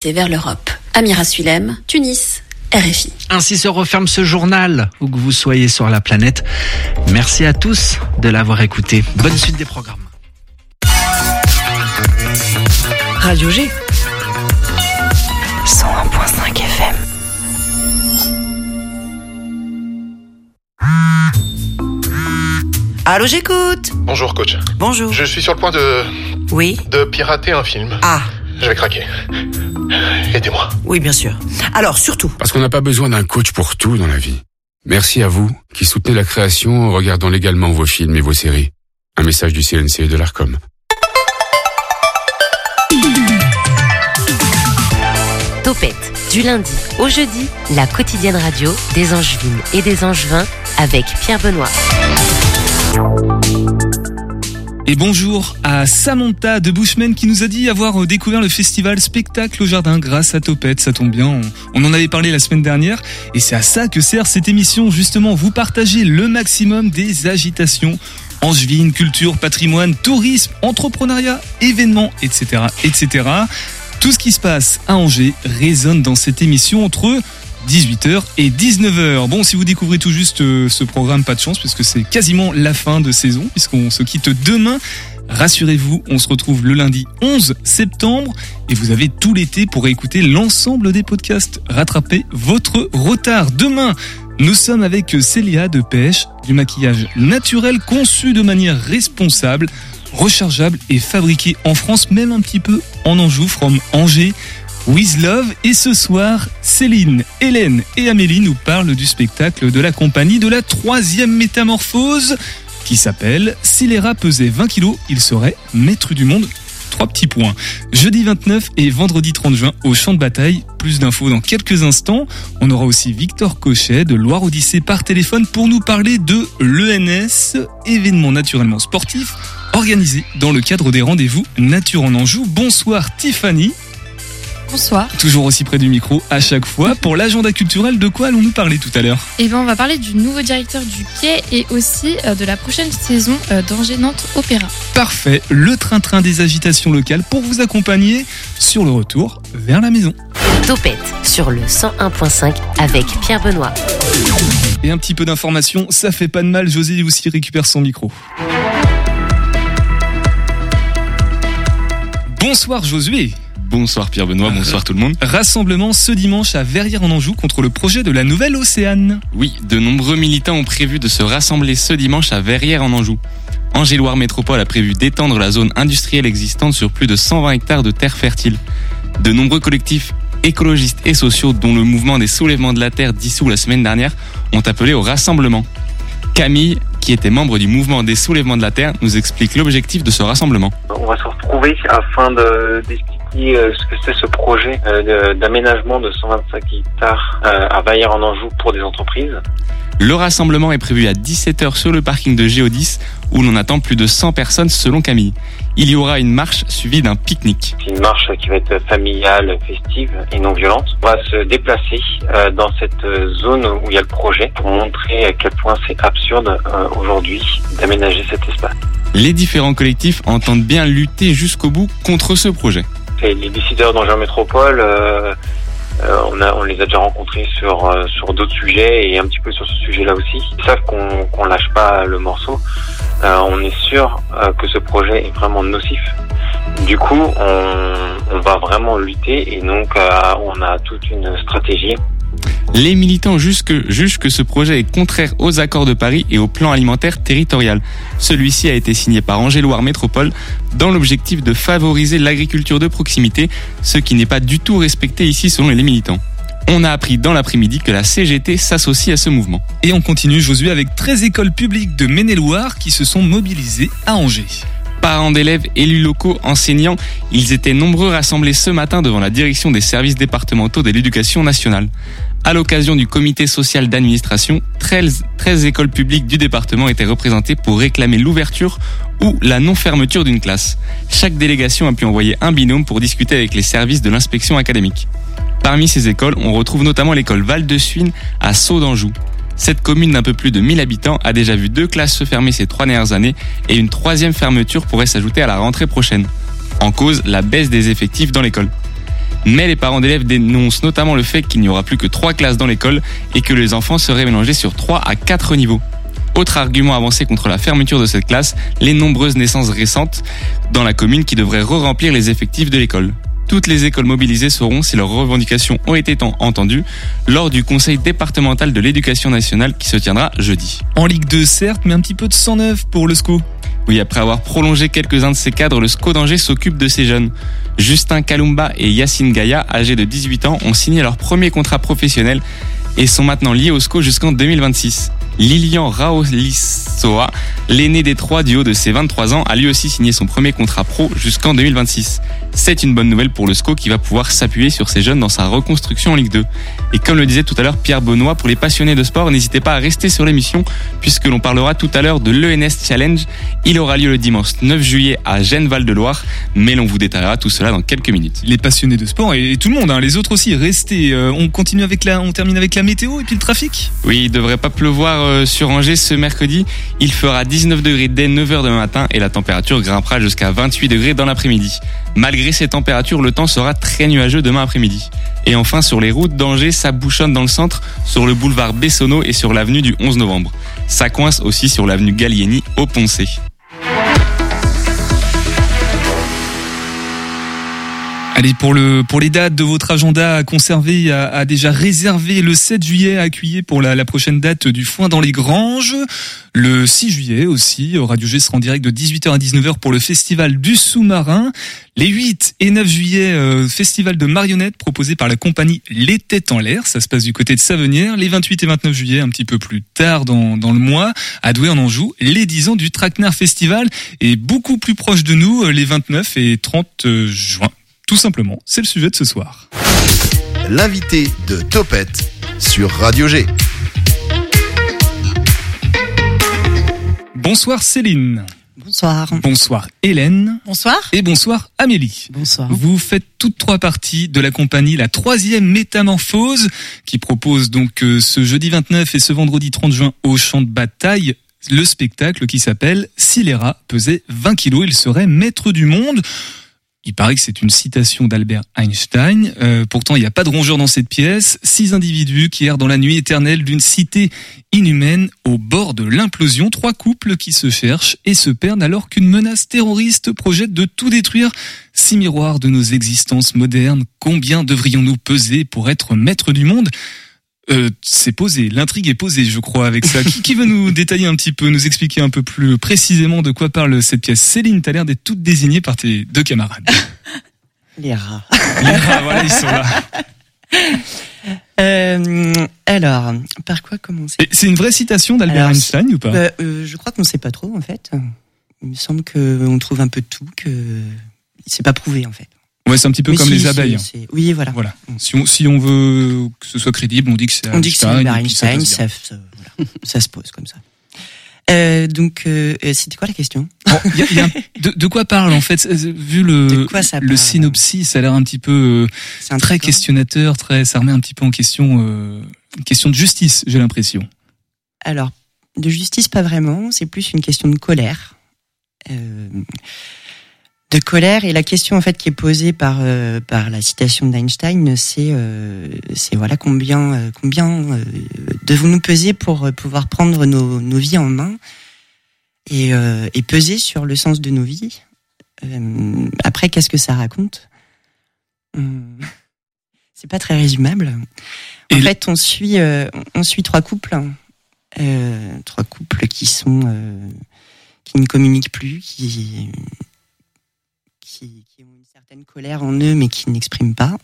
C'est vers l'Europe. Amira Sulem, Tunis, RFI. Ainsi se referme ce journal, où que vous soyez sur la planète. Merci à tous de l'avoir écouté. Bonne suite des programmes. Radio G. 101.5 FM. Allô, j'écoute. Bonjour coach. Bonjour. Je suis sur le point de, Oui. de pirater un film. Ah, Je vais craquer. Aidez-moi. oui, bien sûr. Alors, surtout, Parce qu'on n'a pas besoin d'un coach pour tout dans la vie. Merci à vous qui soutenez la création en regardant légalement vos films et vos séries. Un message du CNC et de l'ARCOM. Topette, du lundi au jeudi, la quotidienne radio des Angevines et des Angevins avec Pierre Benoît. Et bonjour à Samantha de Bushman qui nous a dit avoir euh, découvert le festival Spectacle au Jardin grâce à Topette. Ça tombe bien, on, en avait parlé la semaine dernière et c'est à ça que sert cette émission. Justement, vous partagez le maximum des agitations. Angevine, culture, patrimoine, tourisme, entrepreneuriat, événements, etc., etc. Tout ce qui se passe à Angers résonne dans cette émission entre 18h et 19h. Bon, si vous découvrez tout juste euh, ce programme, pas de chance, puisque c'est quasiment la fin de saison, puisqu'on se quitte demain. Rassurez-vous, on se retrouve le lundi 11 septembre et vous avez tout l'été pour écouter l'ensemble des podcasts. Rattrapez votre retard. Demain, nous sommes avec Célia de Pêche, du maquillage naturel conçu de manière responsable, rechargeable et fabriqué en France, même un petit peu en Anjou, from Angers. With Love et ce soir, Céline, Hélène et Amélie nous parlent du spectacle de la compagnie de la troisième métamorphose qui s'appelle Si les rats pesaient 20 kilos, ils seraient maîtres du monde. Trois petits points. Jeudi 29 et vendredi 30 juin au champ de bataille. Plus d'infos dans quelques instants. On aura aussi Victor Cochet de Loire Odyssée par téléphone pour nous parler de l'ENS, événement naturellement sportif organisé dans le cadre des rendez-vous Nature en Anjou. Bonsoir Tiffany. Bonsoir. Toujours aussi près du micro à chaque fois. Pour l'agenda culturel, de quoi allons-nous parler tout à l'heure? Et ben on va parler du nouveau directeur du Quai et aussi euh, de la prochaine saison euh, d'Angers Nantes Opéra. Parfait, le train-train des agitations locales pour vous accompagner sur le retour vers la maison. Topette sur le 101.5 avec Pierre Benoît. Et un petit peu d'information, ça fait pas de mal, José aussi récupère son micro. Bonsoir Josué Bonsoir Pierre Benoît, bonsoir tout le monde. Rassemblement ce dimanche à Verrières en Anjou contre le projet de la nouvelle Océane. Oui, de nombreux militants ont prévu de se rassembler ce dimanche à Verrières en Anjou. Angers-Loire Métropole a prévu d'étendre la zone industrielle existante sur plus de 120 hectares de terres fertiles. De nombreux collectifs écologistes et sociaux, dont le mouvement des soulèvements de la terre dissous la semaine dernière, ont appelé au rassemblement. Camille, qui était membre du mouvement des soulèvements de la terre, nous explique l'objectif de ce rassemblement. On va se retrouver afin de- d'expliquer euh, ce que c'est ce projet euh, d'aménagement de 125 hectares euh, à Bayer en Anjou pour des entreprises. Le rassemblement est prévu à 17h sur le parking de Géodis, où l'on attend plus de 100 personnes selon Camille. Il y aura une marche suivie d'un pique-nique. C'est une marche qui va être familiale, festive et non violente. On va se déplacer dans cette zone où il y a le projet pour montrer à quel point c'est absurde aujourd'hui d'aménager cet espace. Les différents collectifs entendent bien lutter jusqu'au bout contre ce projet. Les décideurs d'Angers Métropole, euh, euh, on, a, on les a déjà rencontrés sur, euh, sur d'autres sujets et un petit peu sur ce sujet-là aussi. Ils savent qu'on qu'on lâche pas le morceau. Euh, on est sûr que ce projet est vraiment nocif. Du coup, on, on va vraiment lutter et donc on a toute une stratégie Les militants jugent que, jugent que ce projet est contraire aux accords de Paris et au plan alimentaire territorial. Celui-ci a été signé par Angers-Loire Métropole dans l'objectif de favoriser l'agriculture de proximité, ce qui n'est pas du tout respecté ici selon les militants. On a appris dans l'après-midi que la CGT s'associe à ce mouvement. Et on continue Josué avec 13 écoles publiques de Maine-et-Loire qui se sont mobilisées à Angers. Parents d'élèves, élus locaux, enseignants, ils étaient nombreux rassemblés ce matin devant la direction des services départementaux de l'éducation nationale. À l'occasion du comité social d'administration, 13, 13 écoles publiques du département étaient représentées pour réclamer l'ouverture ou la non-fermeture d'une classe. Chaque délégation a pu envoyer un binôme pour discuter avec les services de l'inspection académique. Parmi ces écoles, on retrouve notamment l'école Val de Suine à Sceaux d'Anjou. Cette commune d'un peu plus de 1000 habitants a déjà vu deux classes se fermer ces trois dernières années et une troisième fermeture pourrait s'ajouter à la rentrée prochaine. En cause, la baisse des effectifs dans l'école. Mais les parents d'élèves dénoncent notamment le fait qu'il n'y aura plus que trois classes dans l'école et que les enfants seraient mélangés sur 3 à 4 niveaux. Autre argument avancé contre la fermeture de cette classe, les nombreuses naissances récentes dans la commune qui devraient re-remplir les effectifs de l'école. Toutes les écoles mobilisées sauront si leurs revendications ont été entendues lors du Conseil départemental de l'éducation nationale qui se tiendra jeudi. En Ligue 2 certes, mais un petit peu de 109 pour le SCO. Oui, après avoir prolongé quelques-uns de ses cadres, le SCO d'Angers s'occupe de ces jeunes. Justin Kalumba et Yacine Gaïa, âgés de 18 ans, ont signé leur premier contrat professionnel et sont maintenant liés au SCO jusqu'en 2026. Lilian Raolissoa, l'aîné des trois du haut de ses 23 ans, a lui aussi signé son premier contrat pro jusqu'en 2026. C'est une bonne nouvelle pour le SCO qui va pouvoir s'appuyer sur ces jeunes dans sa reconstruction en Ligue 2. Et comme le disait tout à l'heure Pierre Benoît, pour les passionnés de sport, n'hésitez pas à rester sur l'émission puisque l'on parlera tout à l'heure de l'ENS Challenge. Il aura lieu le dimanche 9 juillet à Gênes-Val-de-Loire, mais l'on vous détaillera tout cela dans quelques minutes. Les passionnés de sport et tout le monde, hein, les autres aussi, restez. Euh, on continue avec la, on termine avec la météo et puis le trafic. Oui, il devrait pas pleuvoir euh, sur Angers ce mercredi. Il fera 19 degrés dès 9h demain matin et la température grimpera jusqu'à 28 degrés dans l'après-midi. Malgré ces températures, le temps sera très nuageux demain après-midi. Et enfin, sur les routes d'Angers, ça bouchonne dans le centre, sur le boulevard Bessonneau et sur l'avenue du 11 novembre. Ça coince aussi sur l'avenue Gallieni au Poncé. Allez, pour, le, pour les dates de votre agenda à conserver, à, à déjà réservé le 7 juillet à accueillir pour la, la, prochaine date du Foin dans les Granges. Le 6 juillet aussi, Radio G sera en direct de 18h à 19h pour le Festival du Sous-Marin. Les 8 et 9 juillet, euh, festival de marionnettes proposé par la compagnie Les Têtes en l'air. Ça se passe du côté de Savenière. Les 28 et 29 juillet, un petit peu plus tard dans, dans le mois, à Douai en Anjou, les 10 ans du Traquenard Festival. Et beaucoup plus proche de nous, les 29 et 30 juin. Tout simplement, c'est le sujet de ce soir. L'invité de Topette sur Radio G. Bonsoir Céline. Bonsoir. Bonsoir Hélène. Bonsoir. Et bonsoir Amélie. Bonsoir. Vous faites toutes trois parties de la compagnie La Troisième Métamorphose qui propose donc euh, ce jeudi 29 et ce vendredi 30 juin au champ de bataille le spectacle qui s'appelle Si les rats pesaient 20 kilos, il serait maître du monde. Il paraît que c'est une citation d'Albert Einstein. Euh, pourtant, il n'y a pas de rongeur dans cette pièce. Six individus qui errent dans la nuit éternelle d'une cité inhumaine au bord de l'implosion. Trois couples qui se cherchent et se perdent alors qu'une menace terroriste projette de tout détruire. Six miroirs de nos existences modernes. Combien devrions-nous peser pour être maître du monde? Euh, c'est posé, l'intrigue est posée, je crois, avec ça. qui, qui, veut nous détailler un petit peu, nous expliquer un peu plus précisément de quoi parle cette pièce Céline, t'as l'air d'être toute désignée par tes deux camarades. Les rats. Les rats, voilà, ils sont là. Euh, alors, par quoi commencer? C'est une vraie citation d'Albert Einstein ou pas? bah, euh, Je crois qu'on ne sait pas trop, en fait. Il me semble qu'on trouve un peu de tout, que c'est pas prouvé, en fait. Ouais, c'est un petit peu comme si, les si, abeilles. c'est- Oui, voilà. Voilà. Si on, si on veut que ce soit crédible, on dit que c'est On dit que c'est Einstein, ça ça, ça, voilà, ça se pose comme ça. Euh, donc, euh, euh, c'était quoi la question? Bon, il y a- il y a un- de, de quoi parle en fait? Vu le, parle? synopsis, ça a l'air un petit peu euh, un très questionnateur, très, ça remet un petit peu en question, une question de justice, j'ai l'impression. Alors, de justice, pas vraiment. C'est plus une question de colère. De colère. Et la question, en fait, qui est posée par, euh, par la citation d'Einstein, c'est euh, c'est voilà, combien, euh, combien euh, devons-nous peser pour euh, pouvoir prendre nos, nos vies en main et, euh, et peser sur le sens de nos vies? Euh, après, qu'est-ce que ça raconte? Hum, C'est pas très résumable. En Et fait, on suit, euh, on suit trois couples, hein. Euh, trois couples qui sont, euh, qui ne communiquent plus, qui, qui, qui ont une certaine colère en eux, mais qui n'expriment pas.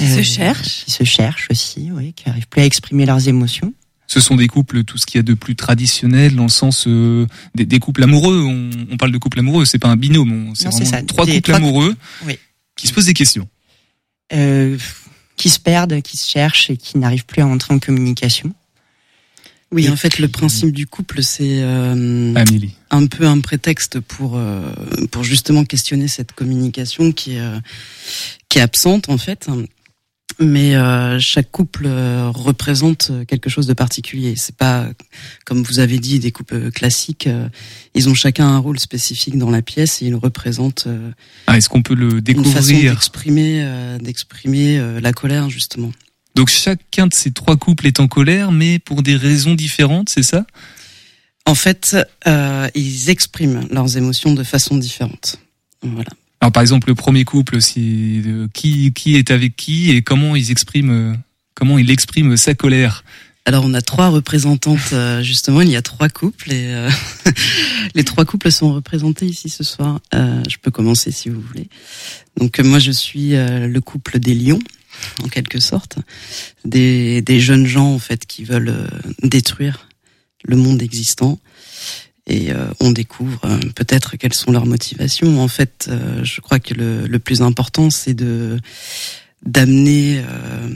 Euh, Qui se cherchent. Qui se cherchent aussi, oui, qui n'arrivent plus à exprimer leurs émotions. Ce sont des couples, tout ce qu'il y a de plus traditionnel, dans le sens euh, des, des couples amoureux. On, on parle de couples amoureux, c'est pas un binôme, on- c'est Non, c'est vraiment ça, trois des- couples trois amoureux Oui. qui se posent des questions. Euh, qui se perdent, qui se cherchent et qui n'arrivent plus à entrer en communication. Oui, Et en fait, le principe du couple, c'est euh, un peu un prétexte pour euh, pour justement questionner cette communication qui est euh, qui est absente en fait. mais euh, chaque couple euh, représente quelque chose de particulier. C'est pas comme vous avez dit des couples classiques. euh, ils ont chacun un rôle spécifique dans la pièce et ils représentent Ah, Est-ce qu'on peut le une façon découvrir? d'exprimer euh, d'exprimer euh, la colère justement. Donc chacun de ces trois couples est en colère, mais pour des raisons différentes, c'est ça? En fait, euh, ils expriment leurs émotions de façon différente. Voilà. Alors par exemple le premier couple, si euh, qui qui est avec qui et comment ils expriment euh, comment il exprime sa colère? Alors on a trois représentantes euh, justement, il y a trois couples et euh, les trois couples sont représentés ici ce soir. Euh, je peux commencer si vous voulez. Donc moi je suis euh, le couple des lions en quelque sorte, des, des jeunes gens en fait qui veulent euh, détruire le monde existant et euh, on découvre euh, peut-être quelles sont leurs motivations. En fait, euh, je crois que le, le plus important c'est de d'amener euh,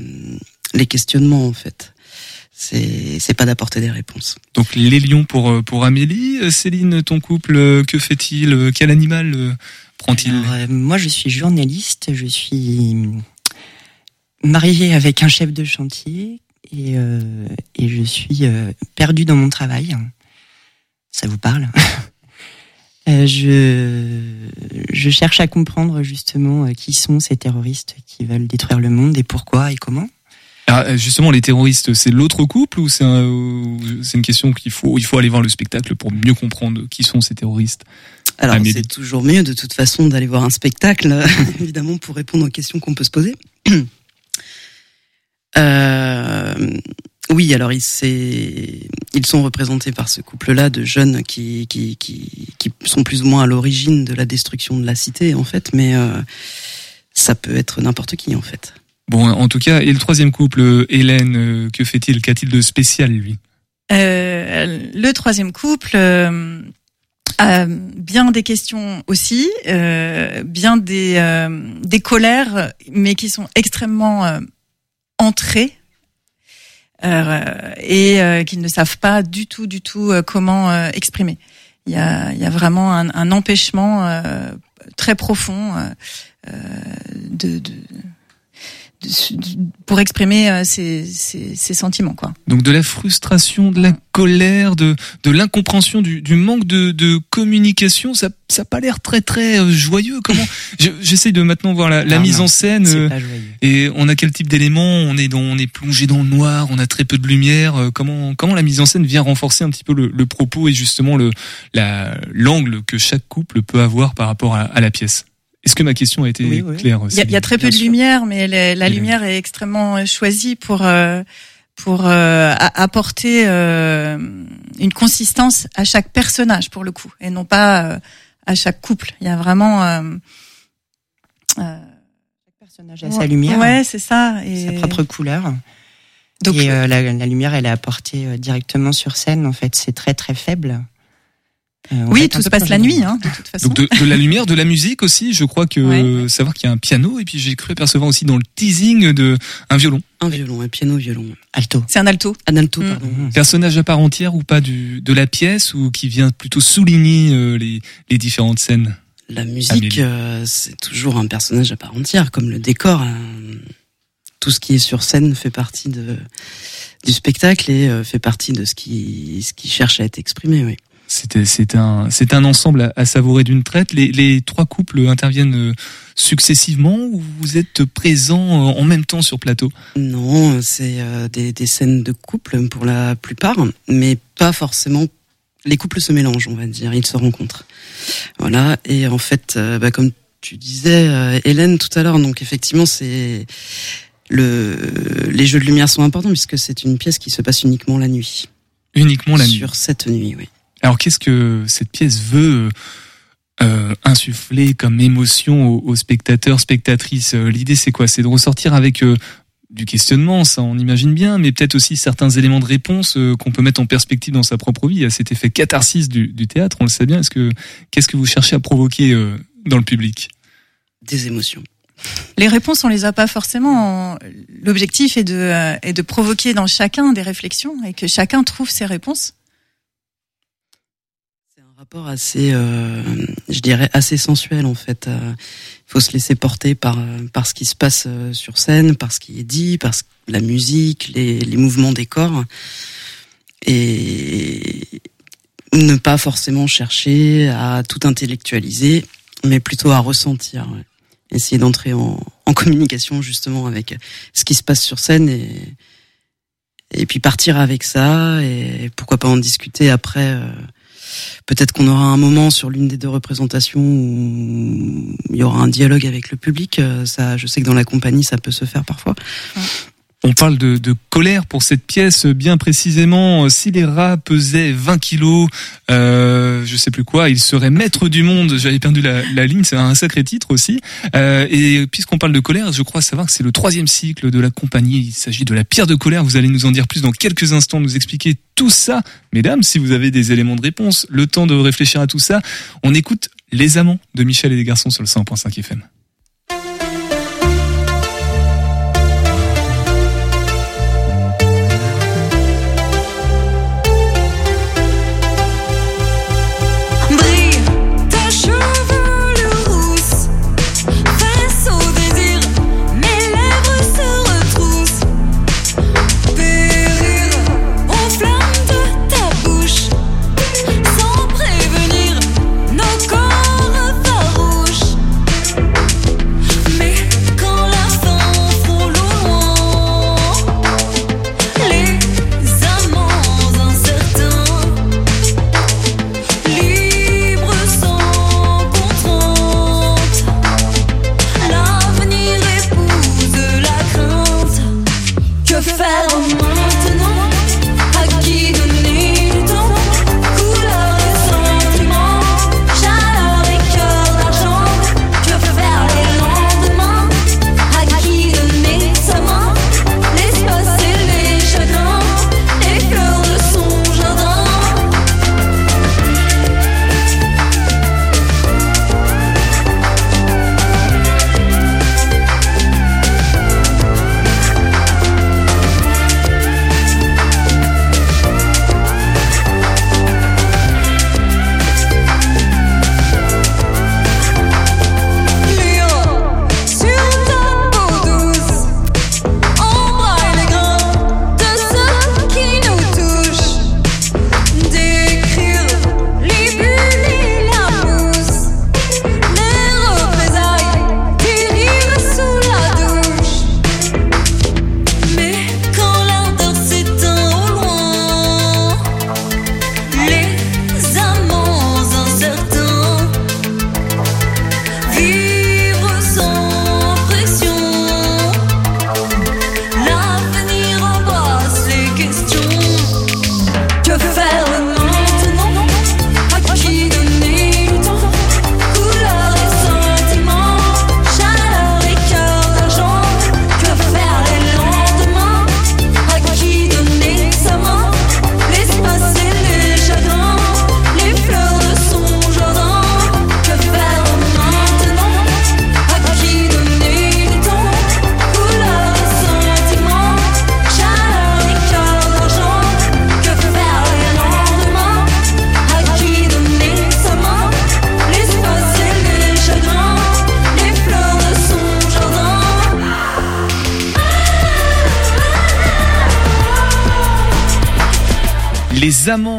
les questionnements en fait. C'est c'est pas d'apporter des réponses. Donc les lions pour pour Amélie, Céline, ton couple, que fait-il? Quel animal prend-il? Alors, euh, moi, je suis journaliste. Je suis mariée avec un chef de chantier et, euh, et je suis euh, perdue dans mon travail. Ça vous parle? Euh, je, je cherche à comprendre justement qui sont ces terroristes qui veulent détruire le monde et pourquoi et comment. Ah, justement, les terroristes, c'est l'autre couple ou c'est un- ou c'est une question qu'il faut il faut aller voir le spectacle pour mieux comprendre qui sont ces terroristes? Alors Amélie. c'est toujours mieux de toute façon d'aller voir un spectacle, évidemment pour répondre aux questions qu'on peut se poser. Euh, oui, alors ils, c'est- ils sont représentés par ce couple-là de jeunes qui, qui, qui, qui sont plus ou moins à l'origine de la destruction de la cité, en fait, mais euh, ça peut être n'importe qui, en fait. Bon, en tout cas, et le troisième couple, Hélène, euh, que fait-il? Qu'a-t-il de spécial lui? Euh, le troisième couple, euh, a bien des questions aussi, euh, bien des, euh, des colères, mais qui sont extrêmement euh, entrées euh, et euh, qu'ils ne savent pas du tout, du tout euh, comment euh, exprimer. Il y a, y a vraiment un, un empêchement euh, très profond euh, de- de- pour exprimer euh, ses, ses, ses sentiments, quoi. Donc de la frustration, de la colère, de, de l'incompréhension, du, du manque de, de communication, ça ça a pas l'air très très euh, joyeux. Comment Je- J'essaye de maintenant voir la, la mise non, en scène. c'est euh, pas joyeux. et on a quel type d'éléments? On est dans, on est plongé dans le noir, on a très peu de lumière. euh, Comment comment la mise en scène vient renforcer un petit peu le, le propos et justement le la l'angle que chaque couple peut avoir par rapport à, à la pièce? Est-ce que ma question a été Oui, oui. claire Il y, a, il y a très peu de lumière, mais la, lumière est extrêmement euh, choisie pour euh, pour euh, apporter euh, une consistance à chaque personnage pour le coup, et non pas euh, à chaque couple. Il y a vraiment euh, euh, personnage a sa lumière. Ouais, c'est ça. Et sa propre couleur. Donc, et euh, la, la lumière, elle est apportée directement sur scène. En fait, c'est très très faible. Euh, oui, tout se passe la nuit, hein, de toute façon. Donc de, de la lumière, de la musique aussi. Je crois que Ouais. savoir qu'il y a un piano et puis j'ai cru apercevoir aussi dans le teasing de un violon. Un violon, un piano violon. Alto. C'est un alto. Un alto, Mm. pardon. Personnage à part entière ou pas du, de la pièce ou qui vient plutôt souligner euh, les, les différentes scènes? La musique, euh, c'est toujours un personnage à part entière, comme le décor. hein. Tout ce qui est sur scène fait partie de, du spectacle et euh, fait partie de ce qui, ce qui cherche à être exprimé. Oui. C'était c'est un c'est un ensemble à, à savourer d'une traite. Les, les trois couples interviennent euh, successivement ou vous êtes présents euh, en même temps sur plateau? Non, c'est euh, des, des scènes de couple pour la plupart, mais pas forcément. Les couples se mélangent, on va dire, ils se rencontrent. Voilà, et en fait, euh, bah, comme tu disais, euh, Hélène, tout à l'heure, donc effectivement, c'est le les jeux de lumière sont importants puisque c'est une pièce qui se passe uniquement la nuit. Uniquement la nuit. Sur cette nuit, oui. Alors qu'est-ce que cette pièce veut euh, insuffler comme émotion aux, aux spectateurs, spectatrices? Euh, L'idée c'est quoi? C'est de ressortir avec euh, du questionnement, ça on imagine bien, mais peut-être aussi certains éléments de réponse euh, qu'on peut mettre en perspective dans sa propre vie. A cet effet catharsis du, du théâtre, on le sait bien. Est-ce que qu'est-ce que vous cherchez à provoquer euh, dans le public? Des émotions. Les réponses, on les a pas forcément. L'objectif est de, euh, est de provoquer dans chacun des réflexions et que chacun trouve ses réponses. Rapport assez, euh, je dirais, assez sensuel en fait. Il faut se laisser porter par par ce qui se passe sur scène, par ce qui est dit, par la musique, les, les mouvements des corps, et ne pas forcément chercher à tout intellectualiser, mais plutôt à ressentir. Essayer d'entrer en, en communication justement avec ce qui se passe sur scène et et puis partir avec ça et pourquoi pas en discuter après. Euh, peut-être qu'on aura un moment sur l'une des deux représentations où il y aura un dialogue avec le public. Euh, ça, je sais que dans la compagnie, ça peut se faire parfois. On parle de, colère pour cette pièce, bien précisément. Si les rats pesaient 20 kilos, euh, je sais plus quoi, ils seraient maîtres du monde. J'avais perdu la, ligne, c'est un sacré titre aussi. Euh, et puisqu'on parle de colère, je crois savoir que c'est le troisième cycle de la compagnie. Il s'agit de la pierre de colère. Vous allez nous en dire plus dans quelques instants, nous expliquer tout ça. Mesdames, si vous avez des éléments de réponse, le temps de réfléchir à tout ça, on écoute Les Amants de Michel et les garçons sur le 100.5 FM.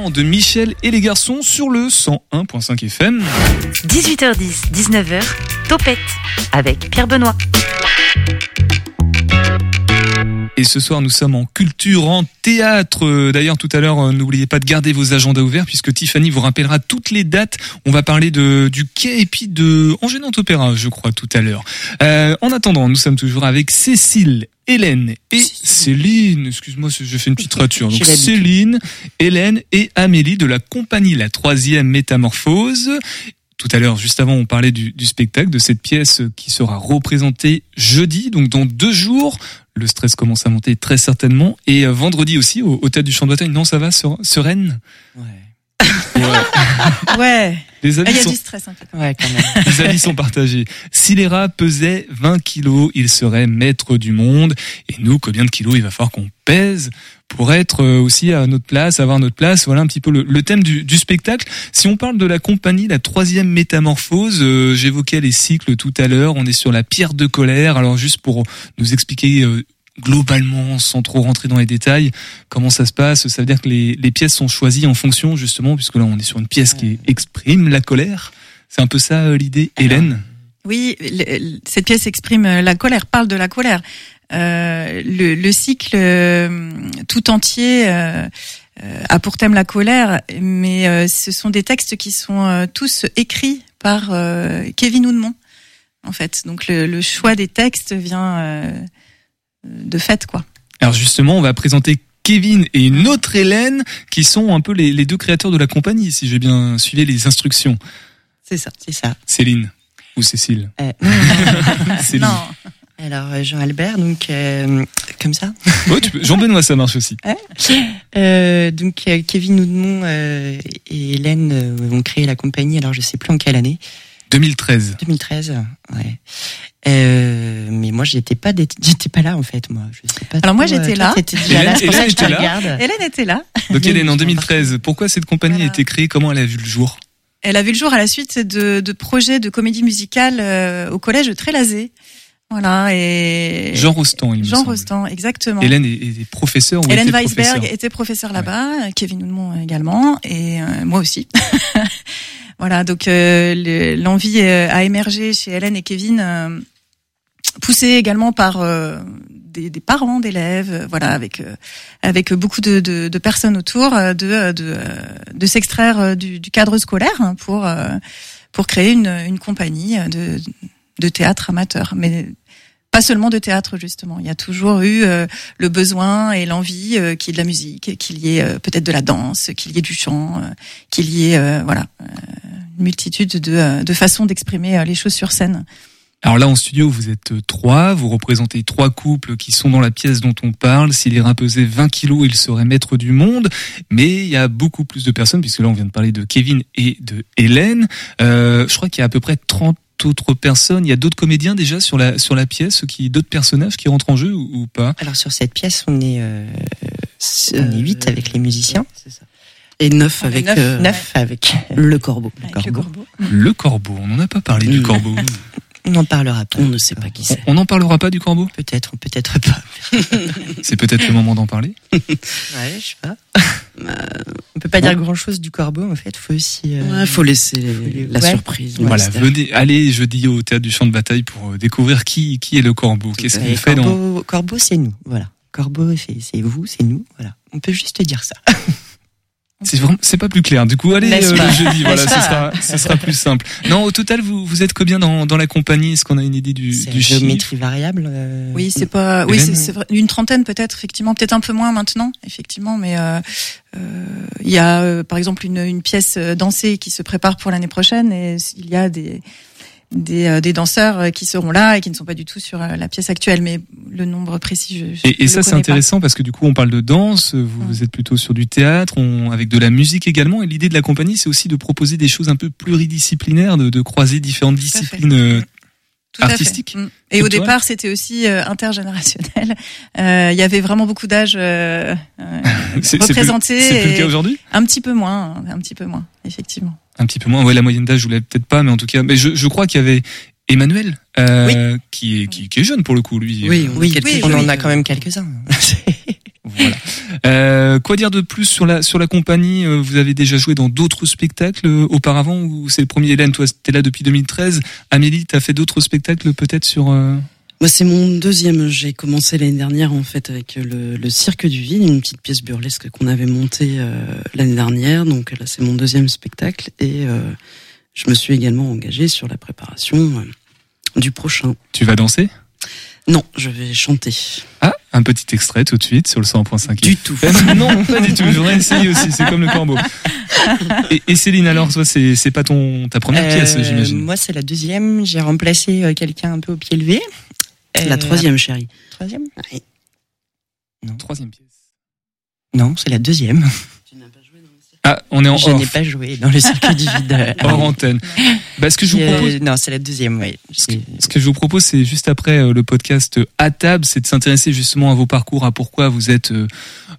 De Michel et les garçons sur le 101.5 FM. 18h10, 19h, Topette avec Pierre Benoît. Et ce soir, nous sommes en culture, en théâtre. D'ailleurs, tout à l'heure, n'oubliez pas de garder vos agendas ouverts puisque Tiffany vous rappellera toutes les dates. On va parler de du quai et puis de Angers Opéra, je crois, tout à l'heure. Euh, en attendant, nous sommes toujours avec Cécile Hélène et Céline, excuse-moi, je fais une petite rature. Donc Céline, Hélène et Amélie de la compagnie La Troisième Métamorphose. Tout à l'heure, juste avant, on parlait du, du, spectacle, de cette pièce qui sera représentée jeudi, donc dans deux jours. Le stress commence à monter très certainement. Et vendredi aussi, au, au Théâtre du Champ de Bataille. Non, ça va, sereine? Ouais. Ouais. Les Ah, avis Il y a sont- du stress un peu. Ouais, quand même. Les avis sont partagés. Si les rats pesaient 20 kilos, ils seraient maîtres du monde. Et nous, combien de kilos il va falloir qu'on pèse pour être euh, aussi à notre place, avoir notre place? Voilà un petit peu le, le thème du, du spectacle. Si on parle de la compagnie, la troisième métamorphose, euh, j'évoquais les cycles tout à l'heure. On est sur la pierre de colère. Alors juste pour nous expliquer euh, globalement, sans trop rentrer dans les détails, comment ça se passe? Ça veut dire que les, les pièces sont choisies en fonction, justement, puisque là on est sur une pièce qui exprime la colère. C'est un peu ça euh, l'idée, Hélène? Oui, le- cette pièce exprime euh, la colère, parle de la colère. Euh, le, le cycle euh, tout entier euh, euh, a pour thème la colère, mais euh, ce sont des textes qui sont euh, tous écrits par euh, Kevin Oudemont, en fait. Donc le, le choix des textes vient euh, de fait, quoi. Alors justement, on va présenter Kevin et une autre Hélène qui sont un peu les, les deux créateurs de la compagnie, si j'ai bien suivi les instructions. C'est ça, c'est ça. Céline ou Cécile. Euh, Céline. non. Alors euh, Jean-Albert, donc euh, comme ça. Ouais, Jean-Benoît, ça marche aussi. Ouais. Euh, donc Kevin Oudemont euh, et Hélène euh, ont créé la compagnie. Alors je sais plus en quelle année. 2013. 2013. Ouais. Euh, mais moi j'étais pas j'étais pas là en fait moi. Je sais pas Alors moi euh, j'étais là. déjà là, je te regarde. Hélène était là. Donc Hélène, en 2013, pourquoi cette compagnie a été créée? Comment elle a vu le jour? Elle a vu le jour à la suite de, de projets de comédie musicale euh, au collège de Trélazé. Voilà et Jean Rostand, il me Jean semble. Rostand, exactement. Hélène est, est professeur ou Hélène était Weisberg professeur était professeur là-bas, Kevin Oudemont également, et euh, moi aussi. voilà, donc euh, le- l'envie euh, a émergé chez Hélène et Kevin, euh, poussée également par euh, des, des parents d'élèves, euh, voilà, avec euh, avec beaucoup de, de, de personnes autour, euh, de de, euh, de s'extraire euh, du, du cadre scolaire hein, pour euh, pour créer une, une compagnie de de théâtre amateur, mais pas seulement de théâtre justement. Il y a toujours eu euh, le besoin et l'envie euh, qu'il y ait de la musique, qu'il y ait euh, peut-être de la danse, qu'il y ait du chant, euh, qu'il y ait euh, voilà euh, une multitude de, de façons d'exprimer les choses sur scène. Alors là, en studio, vous êtes euh, trois, vous représentez trois couples qui sont dans la pièce dont on parle. Si les pesaient 20 kilos, ils seraient maîtres du monde. Mais il y a beaucoup plus de personnes, puisque là, on vient de parler de Kevin et de Hélène. Euh, je crois qu'il y a à peu près 30 autres personnes. Il y a d'autres comédiens déjà sur la, sur la pièce, qui, d'autres personnages qui rentrent en jeu ou, ou pas? Alors sur cette pièce, on est euh, on est huit avec les musiciens. Et neuf avec neuf, euh, neuf avec le corbeau. avec le corbeau. Le corbeau, on n'en a pas parlé du corbeau. On n'en parlera pas. On ne sait pas qui c'est. On n'en parlera pas du corbeau Peut-être, peut-être pas. C'est peut-être le moment d'en parler. Ouais, je sais pas. on peut pas dire grand chose du corbeau en fait. Faut aussi. euh, Ouais, faut laisser les- la ouais. surprise. Voilà, venez, allez jeudi au théâtre du champ de bataille pour euh, découvrir qui, qui est le corbeau. Qu'est-ce qu'il fait dans, corbeau, corbeau, c'est nous. Voilà. Corbeau, c'est vous, c'est nous. Voilà. On peut juste dire ça. C'est vraiment, c'est pas plus clair. Du coup, allez euh, le jeudi, voilà, ce sera, ce sera plus simple. Non, au total, vous, vous êtes combien dans, dans la compagnie? Est-ce qu'on a une idée du, du géométrie chiffre variable. euh, Oui, c'est pas. Oui, c'est c'est vrai. une trentaine peut-être effectivement, peut-être un peu moins maintenant effectivement, mais euh, euh, il y a euh, par exemple une, une pièce euh, dansée qui se prépare pour l'année prochaine et il y a des des, euh, des danseurs euh, qui seront là et qui ne sont pas du tout sur euh, la pièce actuelle, mais le nombre précis, je, je Et, et ça, c'est intéressant parce que du coup, on parle de danse, vous, vous êtes plutôt sur du théâtre, on, avec de la musique également. Et l'idée de la compagnie, c'est aussi de proposer des choses un peu pluridisciplinaires, de, de croiser différentes disciplines Tout artistiques. Mm. Et au départ, c'était aussi euh, intergénérationnel. Euh, Il y avait vraiment beaucoup d'âges euh, représentés. c'est plus le cas aujourd'hui? Un petit peu moins, un petit peu moins, effectivement. Un petit peu moins. Ouais, la moyenne d'âge, je l'avais peut-être pas, mais en tout cas, mais je, je crois qu'il y avait Emmanuel, euh, qui, est, qui, qui est jeune pour le coup, lui. Oui, Euh, oui, Oui, on en a quand même quelques-uns. Voilà. Euh, quoi dire de plus sur la sur la compagnie? Euh, Vous avez déjà joué dans d'autres spectacles euh, auparavant ou c'est le premier? Hélène Toi, t'es là depuis 2013. Amélie, t'as fait d'autres spectacles peut-être sur euh, Moi, c'est mon deuxième. J'ai commencé l'année dernière en fait avec le, le Cirque du Vide, une petite pièce burlesque qu'on avait montée euh, l'année dernière. Donc là, c'est mon deuxième spectacle et euh, je me suis également engagée sur la préparation euh, du prochain. Tu vas danser? Non, je vais chanter. Ah, un petit extrait tout de suite sur le 100.5. Du tout. Euh, non, pas du tout. J'aurais essayé aussi. C'est comme le corbeau. Et, et Céline, alors, toi, c'est pas ton ta première pièce, Euh, j'imagine? Moi, c'est la deuxième. J'ai remplacé euh, quelqu'un un peu au pied levé. La Euh, troisième, chérie. Troisième Troisième pièce. Non, c'est la deuxième. Tu n'as pas joué dans le cirque Ah, on est en Je off. n'ai pas joué dans le circuit du vide. Hors antenne. Bah, ce que je vous Euh, propose, non, c'est la deuxième, oui. ce que je vous propose, c'est juste après euh, le podcast euh, à table, c'est de s'intéresser justement à vos parcours, à pourquoi vous êtes euh,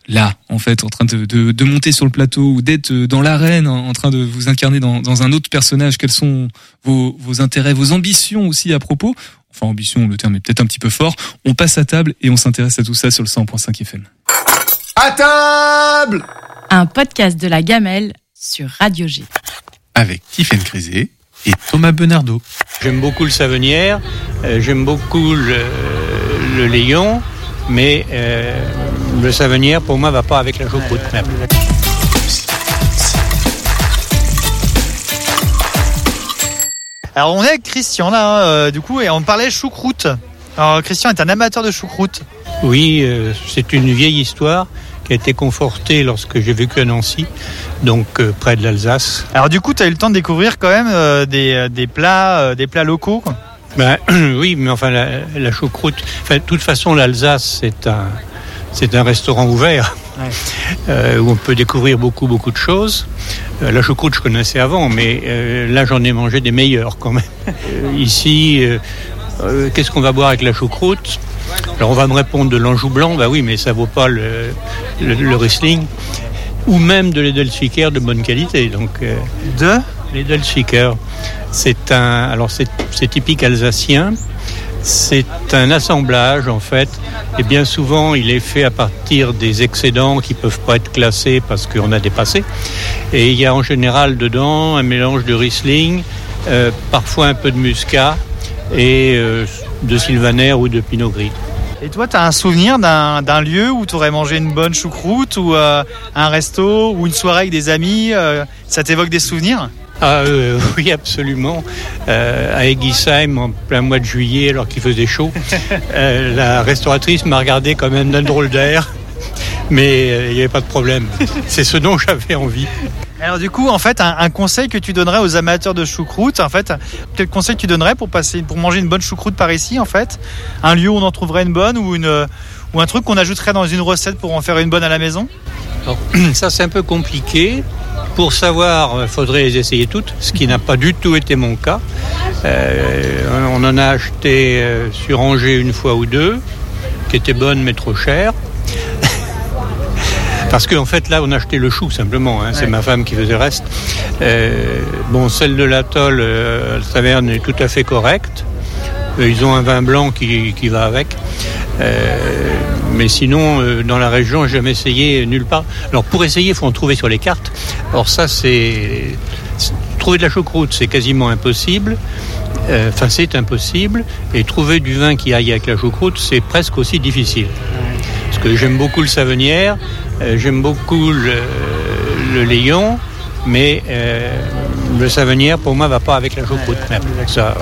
là, en fait, en train de, de, de monter sur le plateau ou d'être euh, dans l'arène, en en train de vous incarner dans, dans un autre personnage. Quels sont vos, vos intérêts, vos ambitions aussi à propos Enfin, ambition, le terme est peut-être un petit peu fort. On passe à table et on s'intéresse à tout ça sur le 100.5 FM. À table Un podcast de la gamelle sur Radio G. avec Tiffaine Crisé et Thomas Benardo. J'aime beaucoup le Savenière, euh, j'aime beaucoup le, le Léon, mais euh, le Savenière pour moi va pas avec la choucroute. Alors on est avec Christian là, euh, du coup, et on parlait choucroute. Alors Christian est un amateur de choucroute. Oui, euh, c'est une vieille histoire qui a été confortée lorsque j'ai vécu à Nancy, donc euh, près de l'Alsace. Alors du coup, tu as eu le temps de découvrir quand même des, des plats, des plats locaux. quoi. Ben, oui, mais enfin la, la choucroute. Enfin, de toute façon, l'Alsace c'est un c'est un restaurant ouvert euh, où on peut découvrir beaucoup beaucoup de choses. Euh, la choucroute je connaissais avant, mais euh, là j'en ai mangé des meilleurs quand même. Ici, qu'est-ce qu'on va boire avec la choucroute? Alors on va me répondre de l'anjou blanc, bah oui, mais ça vaut pas le, le, le Riesling. Ou même de l'Edelspiker de bonne qualité. Donc, de? L'Edelspiker, c'est un, alors c'est typique alsacien. C'est un assemblage en fait, et bien souvent il est fait à partir des excédents qui peuvent pas être classés parce qu'on a dépassé. Et il y a en général dedans un mélange de Riesling, euh, parfois un peu de Muscat et euh, de Sylvaner ou de Pinot Gris. Et toi, tu as un souvenir d'un lieu où tu aurais mangé une bonne choucroute ou euh, un resto ou une soirée avec des amis Ça t'évoque des souvenirs? Ah euh, oui, absolument. Euh, à Egisheim, en plein mois de juillet, alors qu'il faisait chaud, euh, la restauratrice m'a regardé quand même d'un drôle d'air, mais euh, il n'y avait pas de problème. C'est ce dont j'avais envie. Alors du coup, en fait, un, un conseil que tu donnerais aux amateurs de choucroute, en fait, quel conseil tu donnerais pour passer, pour manger une bonne choucroute par ici, en fait, un lieu où on en trouverait une bonne ou une ou un truc qu'on ajouterait dans une recette pour en faire une bonne à la maison? Alors, ça, c'est un peu compliqué. Pour savoir, il faudrait les essayer toutes, ce qui n'a pas du tout été mon cas. Euh, on en a acheté euh, sur Angers une fois ou deux, qui étaient bonnes mais trop chères. Parce qu'en fait, là, on a acheté le chou simplement. hein. C'est ma femme qui faisait le reste. Euh, bon, celle de l'atoll, euh, la taverne est tout à fait correcte. Euh, Ils ont un vin blanc qui, qui va avec. Mais sinon, euh, dans la région, j'ai jamais essayé nulle part. Alors, pour essayer, il faut en trouver sur les cartes. Alors, ça, c'est. Trouver de la choucroute, c'est quasiment impossible. Euh, Enfin, c'est impossible. Et trouver du vin qui aille avec la choucroute, c'est presque aussi difficile. Parce que j'aime beaucoup le Savenière, euh, j'aime beaucoup le, le Léon, mais le Savenière, pour moi, va pas avec la choucroute. Ça,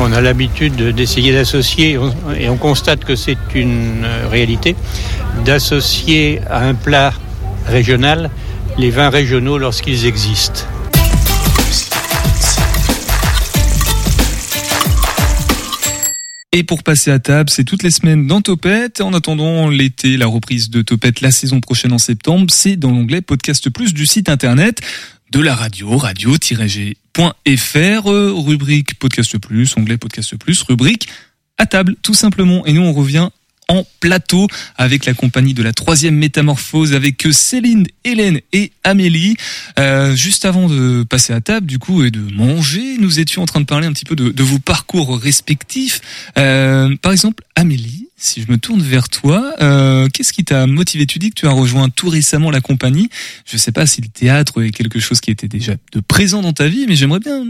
on a l'habitude de- d'essayer d'associer, et on constate que c'est une euh, réalité, d'associer à un plat régional les vins régionaux lorsqu'ils existent. Et pour passer à table, c'est toutes les semaines dans Topette. En attendant l'été, la reprise de Topette la saison prochaine en septembre, c'est dans l'onglet Podcast Plus du site internet de la radio, radio-g.fr, euh, rubrique Podcast Plus, onglet Podcast rubrique à table, tout simplement. Et nous, on revient en plateau avec la compagnie de la troisième métamorphose avec Céline, Hélène et Amélie. Euh, juste avant de passer à table, du coup, et de manger, nous étions en train de parler un petit peu de, vos parcours respectifs. Euh, par exemple, Amélie, si je me tourne vers toi, euh, qu'est-ce qui t'a motivé? Tu dis que tu as rejoint tout récemment la compagnie. Je sais pas si le théâtre est quelque chose qui était déjà de présent dans ta vie, mais j'aimerais bien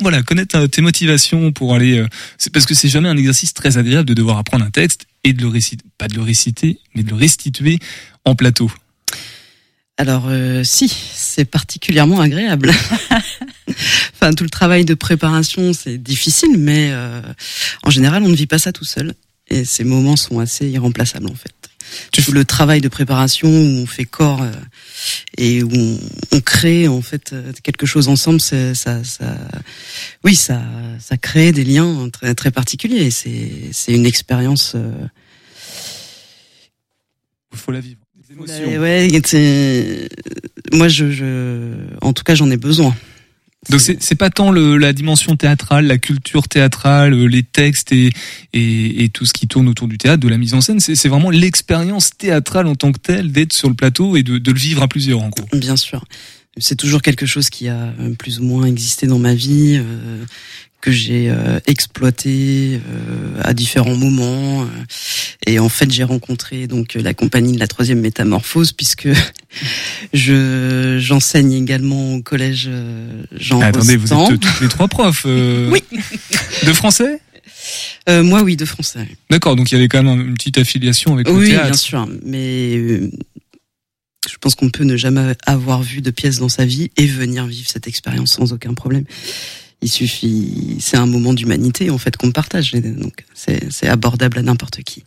voilà, connaître euh, tes motivations pour aller. euh, c'est parce que c'est jamais un exercice très agréable de devoir apprendre un texte et de le réciter, pas de le réciter, mais de le restituer en plateau. Alors euh, si, c'est particulièrement agréable. enfin, tout le travail de préparation, c'est difficile, mais euh, en général, on ne vit pas ça tout seul. Et ces moments sont assez irremplaçables en fait. Tout le travail de préparation où on fait corps euh, et où on, on crée en fait euh, quelque chose ensemble, c'est- ça, ça, oui, ça, ça crée des liens très, très particuliers. Et C'est, c'est une expérience. euh, Il faut la vivre. Ouais, moi, je, je, en tout cas, j'en ai besoin. Donc c'est pas tant le, la dimension théâtrale, la culture théâtrale, euh, les textes et, et, et tout ce qui tourne autour du théâtre, de la mise en scène. C'est vraiment l'expérience théâtrale en tant que telle, d'être sur le plateau et de, de le vivre à plusieurs en gros. Bien sûr. C'est toujours quelque chose qui a euh, plus ou moins existé dans ma vie, euh, que j'ai euh, exploité euh, à différents moments. Et en fait, j'ai rencontré donc la compagnie de la troisième métamorphose, puisque je j'enseigne également au collège euh, Jean Ah, attendez, vous êtes tous les trois profs. euh, Oui. De français? Euh, moi, oui, de français. D'accord, donc il y avait quand même une petite affiliation avec le Oui, théâtre. bien sûr, mais euh, je pense qu'on peut ne jamais avoir vu de pièce dans sa vie et venir vivre cette expérience sans aucun problème. Il suffit, c'est un moment d'humanité en fait qu'on partage, donc c'est abordable à n'importe qui.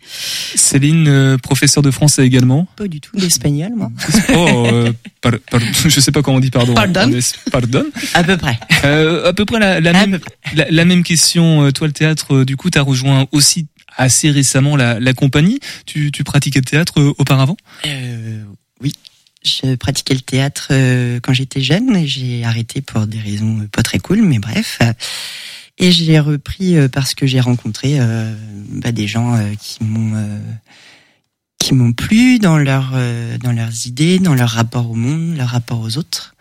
Céline, euh, professeure de français également? Pas du tout d'espagnol, moi. Oh, euh, par, par- je sais pas comment on dit pardon. Pardon? En es- Pardon? À peu près. Euh, à peu près la, la même, La, la même question. Euh, Toi, le théâtre, euh, du coup, tu as rejoint aussi assez récemment la, la compagnie. Tu, tu pratiquais le théâtre euh, auparavant? Euh, oui. Je pratiquais le théâtre euh, quand j'étais jeune et j'ai arrêté pour des raisons pas très cool, mais bref. Et j'ai repris euh, parce que j'ai rencontré euh, bah, des gens euh, qui m'ont euh, qui m'ont plu dans leur euh, dans leurs idées, dans leur rapport au monde, leur rapport aux autres.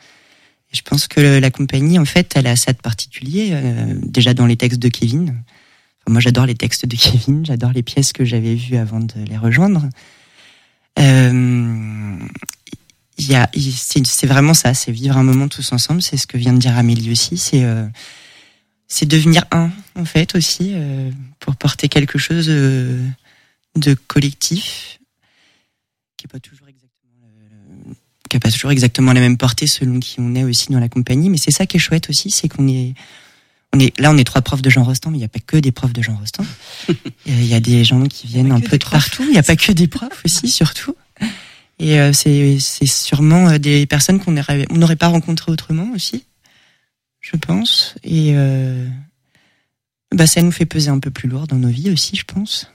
Je pense que la compagnie, en fait, elle a ça de particulier. euh, déjà dans les textes de Kevin. Moi, j'adore les textes de Kevin. J'adore les pièces que j'avais vues avant de les rejoindre. Euh, il y a, c'est vraiment ça, c'est vivre un moment tous ensemble. C'est ce que vient de dire Amélie aussi. C'est euh, c'est devenir un en fait aussi euh, pour porter quelque chose euh, de collectif qui est pas toujours exactement le- qui a pas toujours exactement la même portée selon qui on est aussi dans la compagnie. Mais c'est ça qui est chouette aussi, c'est qu'on est on est là, on est trois profs de Jean Rostand, mais il n'y a pas que des profs de Jean Rostand. Il y a des gens qui viennent un peu de partout. Il n'y a pas que des profs aussi, surtout. Et euh, c'est c'est sûrement euh, des personnes qu'on n'aurait pas rencontrées autrement aussi, je pense. Et euh, bah ça nous fait peser un peu plus lourd dans nos vies aussi, je pense.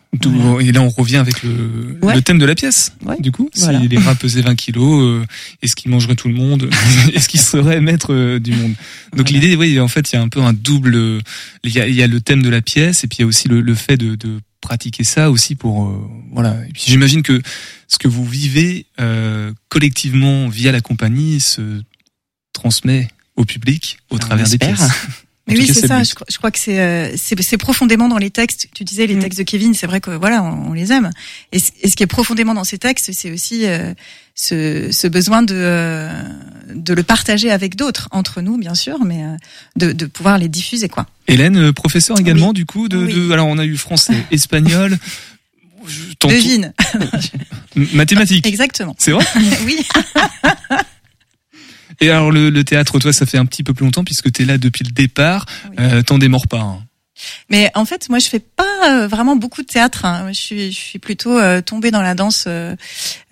Et là, on revient avec le, Ouais. le thème de la pièce. Du coup, Voilà. si les rats pesaient 20 kilos, euh, est-ce qu'ils mangeraient tout le monde Est-ce qu'ils seraient maîtres euh, du monde? Donc l'idée, oui, en fait, il y a un peu un double. Il y a, il y a le thème de la pièce et puis il y a aussi le, le fait de, de pratiquer ça aussi pour euh, voilà. Et puis j'imagine que ce que vous vivez euh, collectivement via la compagnie se transmet au public au travers des pièces. Mais oui, c'est ça. but. Je, crois- je crois que c'est euh, c'est profondément dans les textes. Tu disais Mm. les textes de Kevin, c'est vrai que voilà, on, on les aime. Et, et ce qui est profondément dans ces textes, c'est aussi euh, ce, ce besoin de euh, de le partager avec d'autres, entre nous bien sûr, mais euh, de, de pouvoir les diffuser quoi. Hélène, euh, professeur également du coup de, Oui. de- alors on a eu français, espagnol, Devine. Mathématiques. Exactement. C'est vrai oui. Et alors le, le théâtre, toi, ça fait un petit peu plus longtemps puisque tu es là depuis le départ. Euh, T'en démords pas. hein. Mais en fait, moi, je fais pas euh, vraiment beaucoup de théâtre. hein. Je suis, je suis plutôt euh, tombée dans la danse, euh,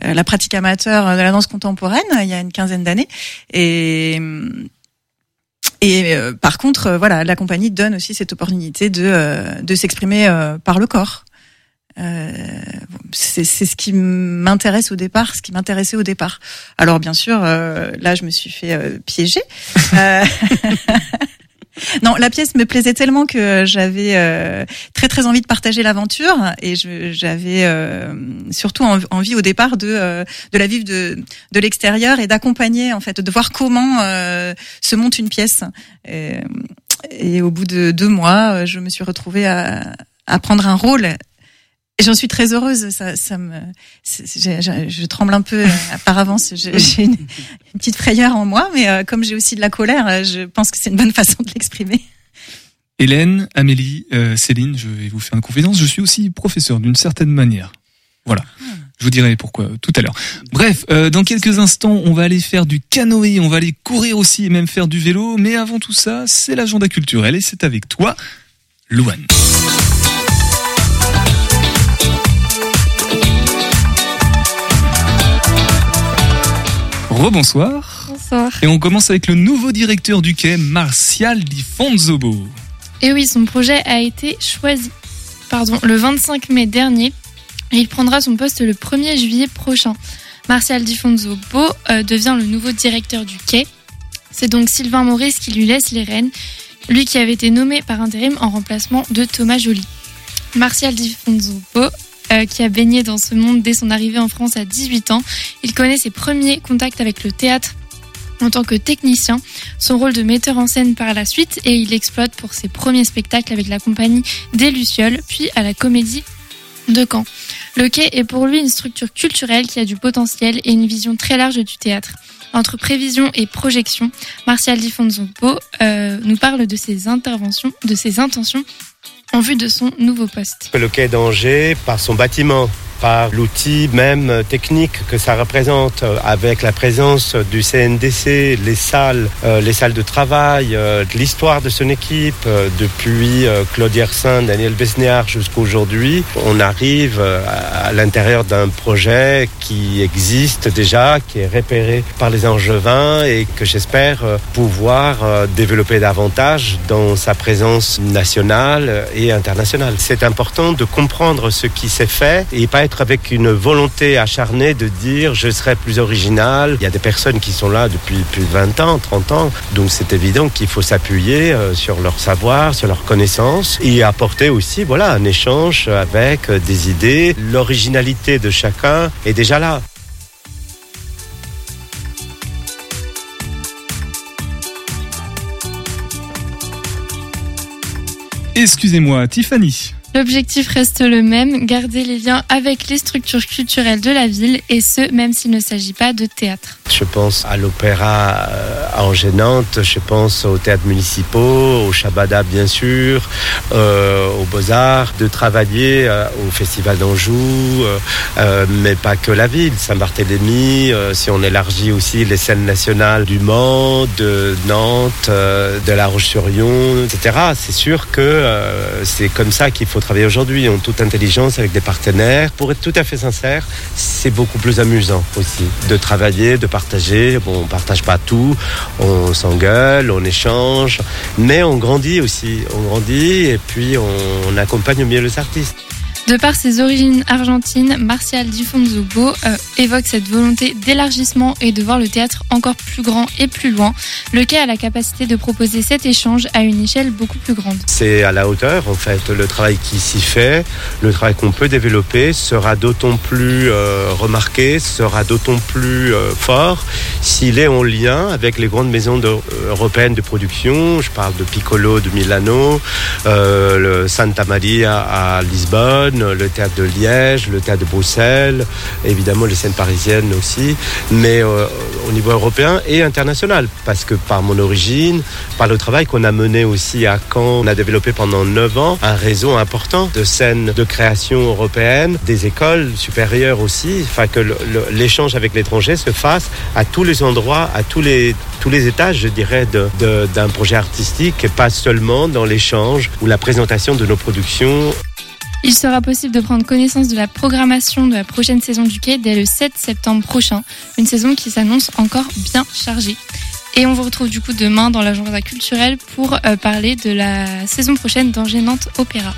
euh, la pratique amateur euh, de la danse contemporaine il y a une quinzaine d'années. Et et euh, par contre, voilà, la compagnie donne aussi cette opportunité de de s'exprimer par le corps. Euh, c'est c'est ce qui m'intéresse au départ, ce qui m'intéressait au départ. Alors bien sûr, euh, là, je me suis fait euh, piéger. Non, la pièce me plaisait tellement que j'avais euh, très très envie de partager l'aventure et j'avais euh, surtout en- envie au départ de euh, de la vivre de de l'extérieur et d'accompagner en fait de voir comment euh, se monte une pièce. Et, et au bout de deux mois, je me suis retrouvée à, à prendre un rôle. J'en suis très heureuse. Ça, ça me, je tremble un peu euh, par avance. J'ai une, une petite frayeur en moi, mais euh, comme j'ai aussi de la colère, euh, je pense que c'est une bonne façon de l'exprimer. Hélène, Amélie, euh, Céline, je vais vous faire une confidence. Je suis aussi professeur d'une certaine manière. Voilà. Je vous dirai pourquoi tout à l'heure. Bref, euh, dans quelques instants, on va aller faire du canoë, on va aller courir aussi et même faire du vélo. Mais avant tout ça, c'est l'agenda culturel et c'est avec toi, Louane. Rebonsoir. Bonsoir. Et on commence avec le nouveau directeur du quai, Martial Di Fonzobo. Et oui, son projet a été choisi pardon, le 25 mai dernier et il prendra son poste le 1er juillet prochain. Martial Difonso Beau euh, devient le nouveau directeur du quai. C'est donc Sylvain Maurice qui lui laisse les rênes, lui qui avait été nommé par intérim en remplacement de Thomas Joly. Martial Difonso Beau euh, qui a baigné dans ce monde dès son arrivée en France à 18 ans. Il connaît ses premiers contacts avec le théâtre en tant que technicien, son rôle de metteur en scène par la suite et il exploite pour ses premiers spectacles avec la compagnie des Lucioles, puis à la comédie de Caen. Le quai est pour lui une structure culturelle qui a du potentiel et une vision très large du théâtre. Entre prévision et projection, Martial Di Fonzompo euh, nous parle de ses interventions, de ses intentions en vue de son nouveau poste. Le quai d'Angers, par son bâtiment, par l'outil même technique que ça représente, euh, avec la présence du CNDC, les salles, euh, les salles de travail, euh, l'histoire de son équipe, depuis Claude Yersin, Daniel Besnéard jusqu'à aujourd'hui, on arrive à, à l'intérieur d'un projet qui existe déjà, qui est repéré par les Angevins et que j'espère pouvoir développer davantage dans sa présence nationale et internationale. C'est important de comprendre ce qui s'est fait et pas avec une volonté acharnée de dire je serai plus original. Il y a des personnes qui sont là depuis plus de 20 ans, 30 ans, donc c'est évident qu'il faut s'appuyer euh, sur leur savoir, sur leurs connaissances et apporter aussi voilà un échange avec euh, des idées. L'originalité de chacun est déjà là. Excusez-moi, Tiffany. L'objectif reste le même, garder les liens avec les structures culturelles de la ville et ce, même s'il ne s'agit pas de théâtre. Je pense à l'opéra euh, à Angers-Nantes, je pense aux théâtres municipaux, au Shabada bien sûr, euh, aux Beaux-Arts, de travailler euh, au Festival d'Anjou, euh, euh, mais pas que la ville, Saint-Barthélemy, euh, si on élargit aussi les scènes nationales du Mans, de Nantes, euh, de La Roche-sur-Yon, etc. C'est sûr que euh, c'est comme ça qu'il faut travailler aujourd'hui, en toute intelligence, avec des partenaires. Pour être tout à fait sincère, c'est beaucoup plus amusant aussi de travailler, de partager. Bon, on partage pas tout, on s'engueule, on échange, mais on grandit aussi. On grandit et puis on, on accompagne mieux les artistes. De par ses origines argentines, Martial Di Fonzubo euh, évoque cette volonté d'élargissement et de voir le théâtre encore plus grand et plus loin. Le quai a la capacité de proposer cet échange à une échelle beaucoup plus grande. C'est à la hauteur, en fait. Le travail qui s'y fait, le travail qu'on peut développer sera d'autant plus euh, remarqué, sera d'autant plus euh, fort s'il est en lien avec les grandes maisons européennes de production. Je parle de Piccolo de Milano, le Santa Maria à Lisbonne, le théâtre de Liège, le théâtre de Bruxelles, évidemment les scènes parisiennes aussi, mais euh, au niveau européen et international, parce que par mon origine, par le travail qu'on a mené aussi à Caen, on a développé pendant 9 ans un réseau important de scènes de création européenne, des écoles supérieures aussi, enfin que l'échange avec l'étranger se fasse à tous les endroits, à tous les, tous les étages, je dirais, d'un projet artistique, et pas seulement dans l'échange ou la présentation de nos productions Il sera possible de prendre connaissance de la programmation de la prochaine saison du quai dès le 7 septembre prochain, une saison qui s'annonce encore bien chargée. Et on vous retrouve du coup demain dans l'agenda culturel pour euh, parler de la saison prochaine d'Angers Nantes Opéra.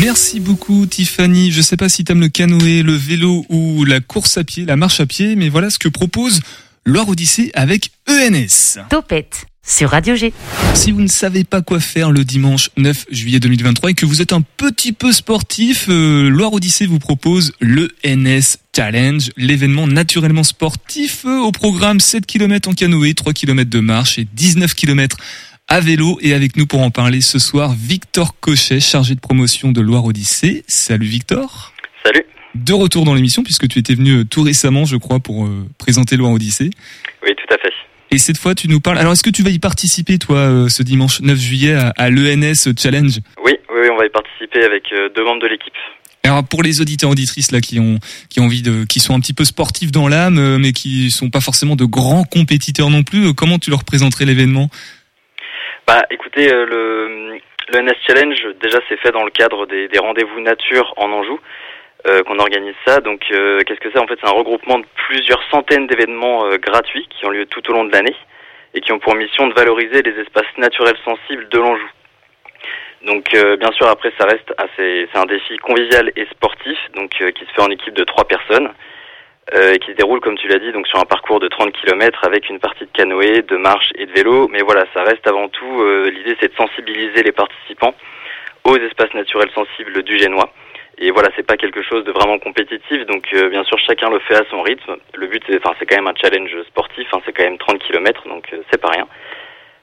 Merci beaucoup Tiffany. Je sais pas si t'aimes le canoë, le vélo ou la course à pied, la marche à pied, mais voilà ce que propose Loire Odyssée avec ENS. Topette sur Radio G. Si vous ne savez pas quoi faire le dimanche 9 juillet 2023 et que vous êtes un petit peu sportif, euh, Loire Odyssée vous propose le NS Challenge, l'événement naturellement sportif euh, au programme 7 km en canoë, 3 km de marche et 19 km à vélo. Et avec nous pour en parler ce soir, Victor Cochet, chargé de promotion de Loire Odyssée. Salut Victor. Salut. De retour dans l'émission puisque tu étais venu euh, tout récemment, je crois, pour euh, présenter Loire Odyssée. Oui, tout à fait. Et cette fois, tu nous parles. Alors, est-ce que tu vas y participer, toi, euh, ce dimanche 9 juillet, à, à l'ENS Challenge? Oui, oui, oui, on va y participer avec euh, deux membres de l'équipe. Alors, pour les auditeurs auditrices là qui ont qui ont envie de, qui sont un petit peu sportifs dans l'âme, euh, mais qui sont pas forcément de grands compétiteurs non plus, comment tu leur présenterais l'événement? Bah, écoutez, le, le NS Challenge, déjà, c'est fait dans le cadre des, des rendez-vous nature en Anjou, euh, qu'on organise ça. Donc, euh, qu'est-ce que c'est? En fait, c'est un regroupement de plusieurs centaines d'événements euh, gratuits qui ont lieu tout au long de l'année et qui ont pour mission de valoriser les espaces naturels sensibles de l'Anjou. Donc bien sûr après ça reste assez, c'est un défi convivial et sportif donc qui se fait en équipe de trois personnes et qui se déroule comme tu l'as dit sur un parcours de 30 km avec une partie de canoë, de marche et de vélo. Mais voilà ça reste avant tout l'idée c'est de sensibiliser les participants aux espaces naturels sensibles du Génois. Et voilà c'est pas quelque chose de vraiment compétitif donc euh, bien sûr chacun le fait à son rythme. Le but c'est enfin c'est quand même un challenge sportif hein, c'est quand même 30 km donc euh, c'est pas rien.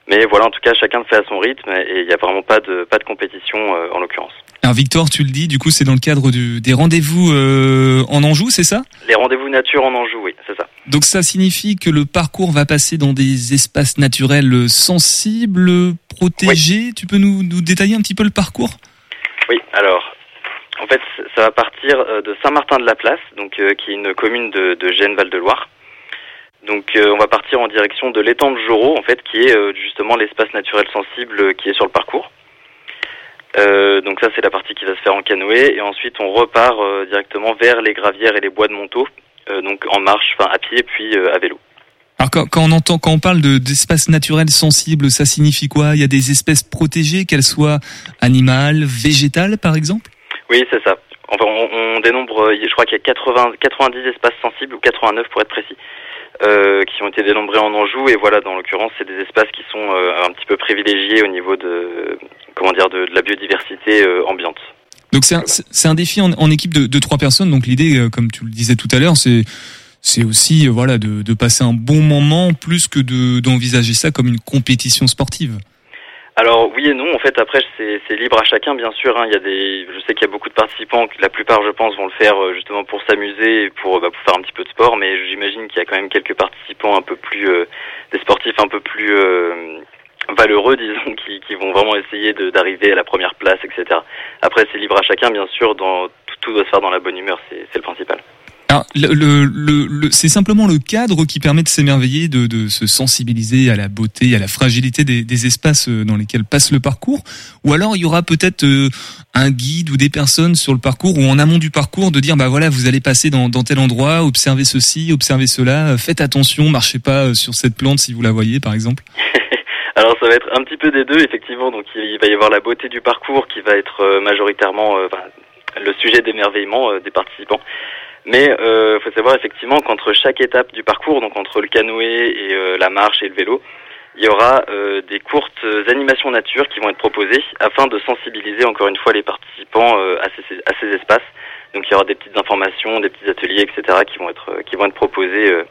Mais voilà, en tout cas, chacun le fait à son rythme et il n'y a vraiment pas de pas de compétition euh, en l'occurrence. Alors Victor, tu le dis, du coup c'est dans le cadre du, des rendez-vous euh, en Anjou, c'est ça? Les rendez-vous nature en Anjou, oui, c'est ça. Donc ça signifie que le parcours va passer dans des espaces naturels sensibles, protégés. Tu peux nous, nous détailler un petit peu le parcours? Oui, alors, en fait, ça va partir euh, de Saint-Martin-de-la-Place, donc euh, qui est une commune de, de Gênes-Val-de-Loire. Donc euh, on va partir en direction de l'étang de Jorot, en fait, qui est euh, justement l'espace naturel sensible euh, qui est sur le parcours. Euh, donc ça c'est la partie qui va se faire en canoë et ensuite on repart directement vers les gravières et les bois de Montaut, donc en marche, enfin à pied puis à vélo. Alors quand, quand on entend, quand on parle de d'espaces naturels sensibles, ça signifie quoi? Il y a des espèces protégées, qu'elles soient animales, végétales par exemple? Oui c'est ça. Enfin on, on dénombre, euh, je crois qu'il y a 80, 90 espaces sensibles ou 89 pour être précis. Euh, qui ont été dénombrés en Anjou et voilà dans l'occurrence c'est des espaces qui sont euh, un petit peu privilégiés au niveau de comment dire de, de la biodiversité euh, ambiante. Donc c'est un, c'est un défi en, en équipe de, de trois personnes. Donc l'idée, euh, comme tu le disais tout à l'heure, c'est c'est aussi euh, voilà de, de passer un bon moment plus que de d'envisager ça comme une compétition sportive. Alors oui et non, en fait après c'est c'est libre à chacun bien sûr. Hein. Il y a des, je sais qu'il y a beaucoup de participants, la plupart je pense vont le faire euh, justement pour s'amuser pour, bah, pour faire un petit peu de sport, mais j'imagine qu'il y a quand même quelques participants un peu plus, euh, des sportifs un peu plus euh, valeureux disons, qui, qui vont vraiment essayer d'arriver à la première place, etc. Après c'est libre à chacun bien sûr, dans, tout, tout doit se faire dans la bonne humeur, c'est le principal. Alors, le, le, le- c'est simplement le cadre qui permet de s'émerveiller, de, de se sensibiliser à la beauté, à la fragilité des, des espaces euh, dans lesquels passe le parcours. Ou alors il y aura peut-être euh, un guide ou des personnes sur le parcours ou en amont du parcours de dire bah voilà vous allez passer dans, dans tel endroit, observez ceci, observez cela, faites attention, marchez pas euh, sur cette plante si vous la voyez par exemple. Alors ça va être un petit peu des deux effectivement. Donc il va y avoir la beauté du parcours qui va être majoritairement euh, le sujet d'émerveillement des participants. Mais euh, faut savoir effectivement qu'entre chaque étape du parcours, donc entre le canoë et euh, la marche et le vélo, il y aura euh, des courtes euh, animations nature qui vont être proposées afin de sensibiliser encore une fois les participants euh, à, ces, à ces espaces. Donc il y aura des petites informations, des petits ateliers, etc. qui vont être euh, qui vont être proposés euh,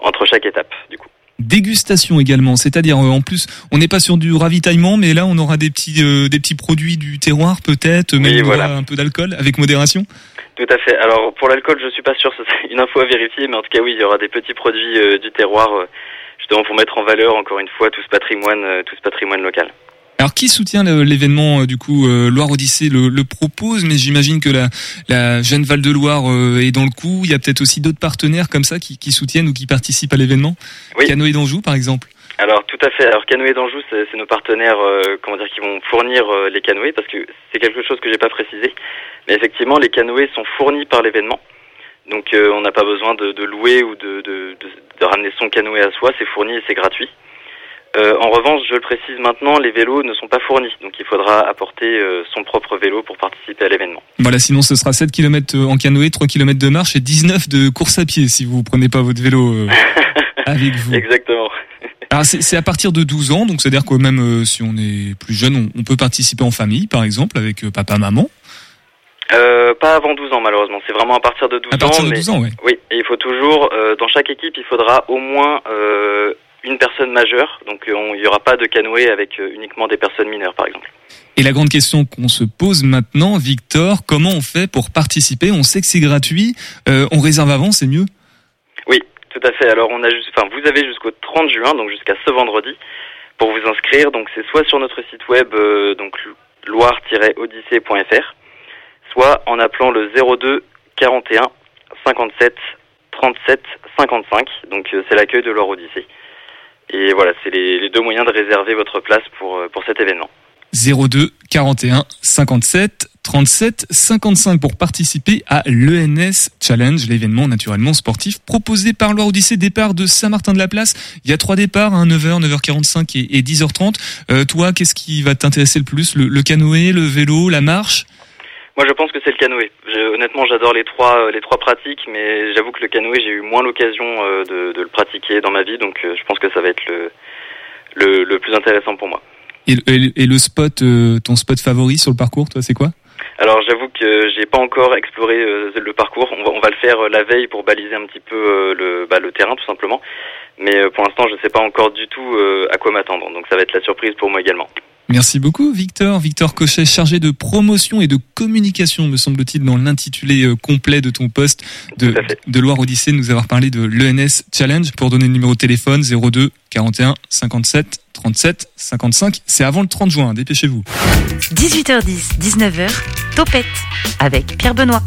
entre chaque étape du coup. Dégustation également, c'est-à-dire euh, en plus on n'est pas sur du ravitaillement, mais là on aura des petits euh, des petits produits du terroir peut-être, même Oui, aura voilà. un peu d'alcool avec modération. Tout à fait. Alors pour l'alcool, je suis pas sûr, c'est une info à vérifier, mais en tout cas oui, il y aura des petits produits euh, du terroir, euh, justement pour mettre en valeur encore une fois tout ce patrimoine, euh, tout ce patrimoine local. Alors qui soutient l'événement du coup Loire Odyssée le, le propose, mais j'imagine que la, la Jeanne Val de Loire est dans le coup. Il y a peut-être aussi d'autres partenaires comme ça qui, qui soutiennent ou qui participent à l'événement. Oui. Canoë d'Anjou par exemple. Alors tout à fait. Alors Canoë d'Anjou, c'est nos partenaires, euh, comment dire, qui vont fournir euh, les canoës parce que c'est quelque chose que j'ai pas précisé. Mais effectivement, les canoës sont fournis par l'événement. Donc euh, on n'a pas besoin de, de louer ou de, de, de, de ramener son canoë à soi, c'est fourni et c'est gratuit. Euh, en revanche, je le précise maintenant, les vélos ne sont pas fournis, donc il faudra apporter euh, son propre vélo pour participer à l'événement. Voilà, sinon ce sera 7 km en canoë, 3 km de marche et 19 de course à pied si vous prenez pas votre vélo euh, avec vous. Exactement. Alors c'est à partir de 12 ans, donc c'est-à-dire que même euh, si on est plus jeune, on, on peut participer en famille par exemple avec euh, papa, maman. Euh, pas avant 12 ans malheureusement, c'est vraiment à partir de 12 À partir ans. de mais- 12 ans, ouais. Oui, et il faut toujours, dans chaque équipe, il faudra au moins une personne majeure, donc on- il n'y aura pas de canoë avec uniquement des personnes mineures par exemple. Et la grande question qu'on se pose maintenant, Victor, comment on fait pour participer? On sait que c'est gratuit, on réserve avant, c'est mieux? Oui, tout à fait. Alors on a juste, enfin vous avez jusqu'au 30 juin, donc jusqu'à ce vendredi, pour vous inscrire. Donc c'est soit sur notre site web, euh, donc loire-odyssée.fr, soit en appelant le 02 41 57 37 55. Donc euh, c'est l'accueil de Loire Odyssée. Et voilà, c'est les, les deux moyens de réserver votre place pour, euh, pour cet événement. 02 41 57 37 55 pour participer à l'ENS Challenge, l'événement naturellement sportif proposé par Loire Odyssée. Départ de Saint-Martin-de-la-Place. Il y a trois départs, hein, 9h, 9h45 et, et 10h30. Euh, toi, qu'est-ce qui va t'intéresser le plus? Le, le canoë, le vélo, la marche? Moi, je pense que c'est le canoë. Je- honnêtement, j'adore les trois, euh, les trois pratiques, mais j'avoue que le canoë, j'ai eu moins l'occasion euh, de, de le pratiquer dans ma vie, donc euh, je pense que ça va être le, le, le plus intéressant pour moi. et, et- et le spot, euh, ton spot favori sur le parcours, toi, c'est quoi? Alors, j'avoue que j'ai pas encore exploré euh, le parcours. On va, on va le faire euh, la veille pour baliser un petit peu euh, le, bah, le terrain, tout simplement. Mais pour l'instant, je sais pas encore du tout à quoi m'attendre, donc ça va être la surprise pour moi également. Merci beaucoup, Victor. Victor Cochet, chargé de promotion et de communication, me semble-t-il, dans l'intitulé euh, complet de ton poste de, de Loire Odyssée, nous avoir parlé de l'ENS Challenge. Pour donner le numéro de téléphone, 02 41 57 37 55. C'est avant le 30 juin, dépêchez-vous. 18h10, 19h, Topette avec Pierre Benoît.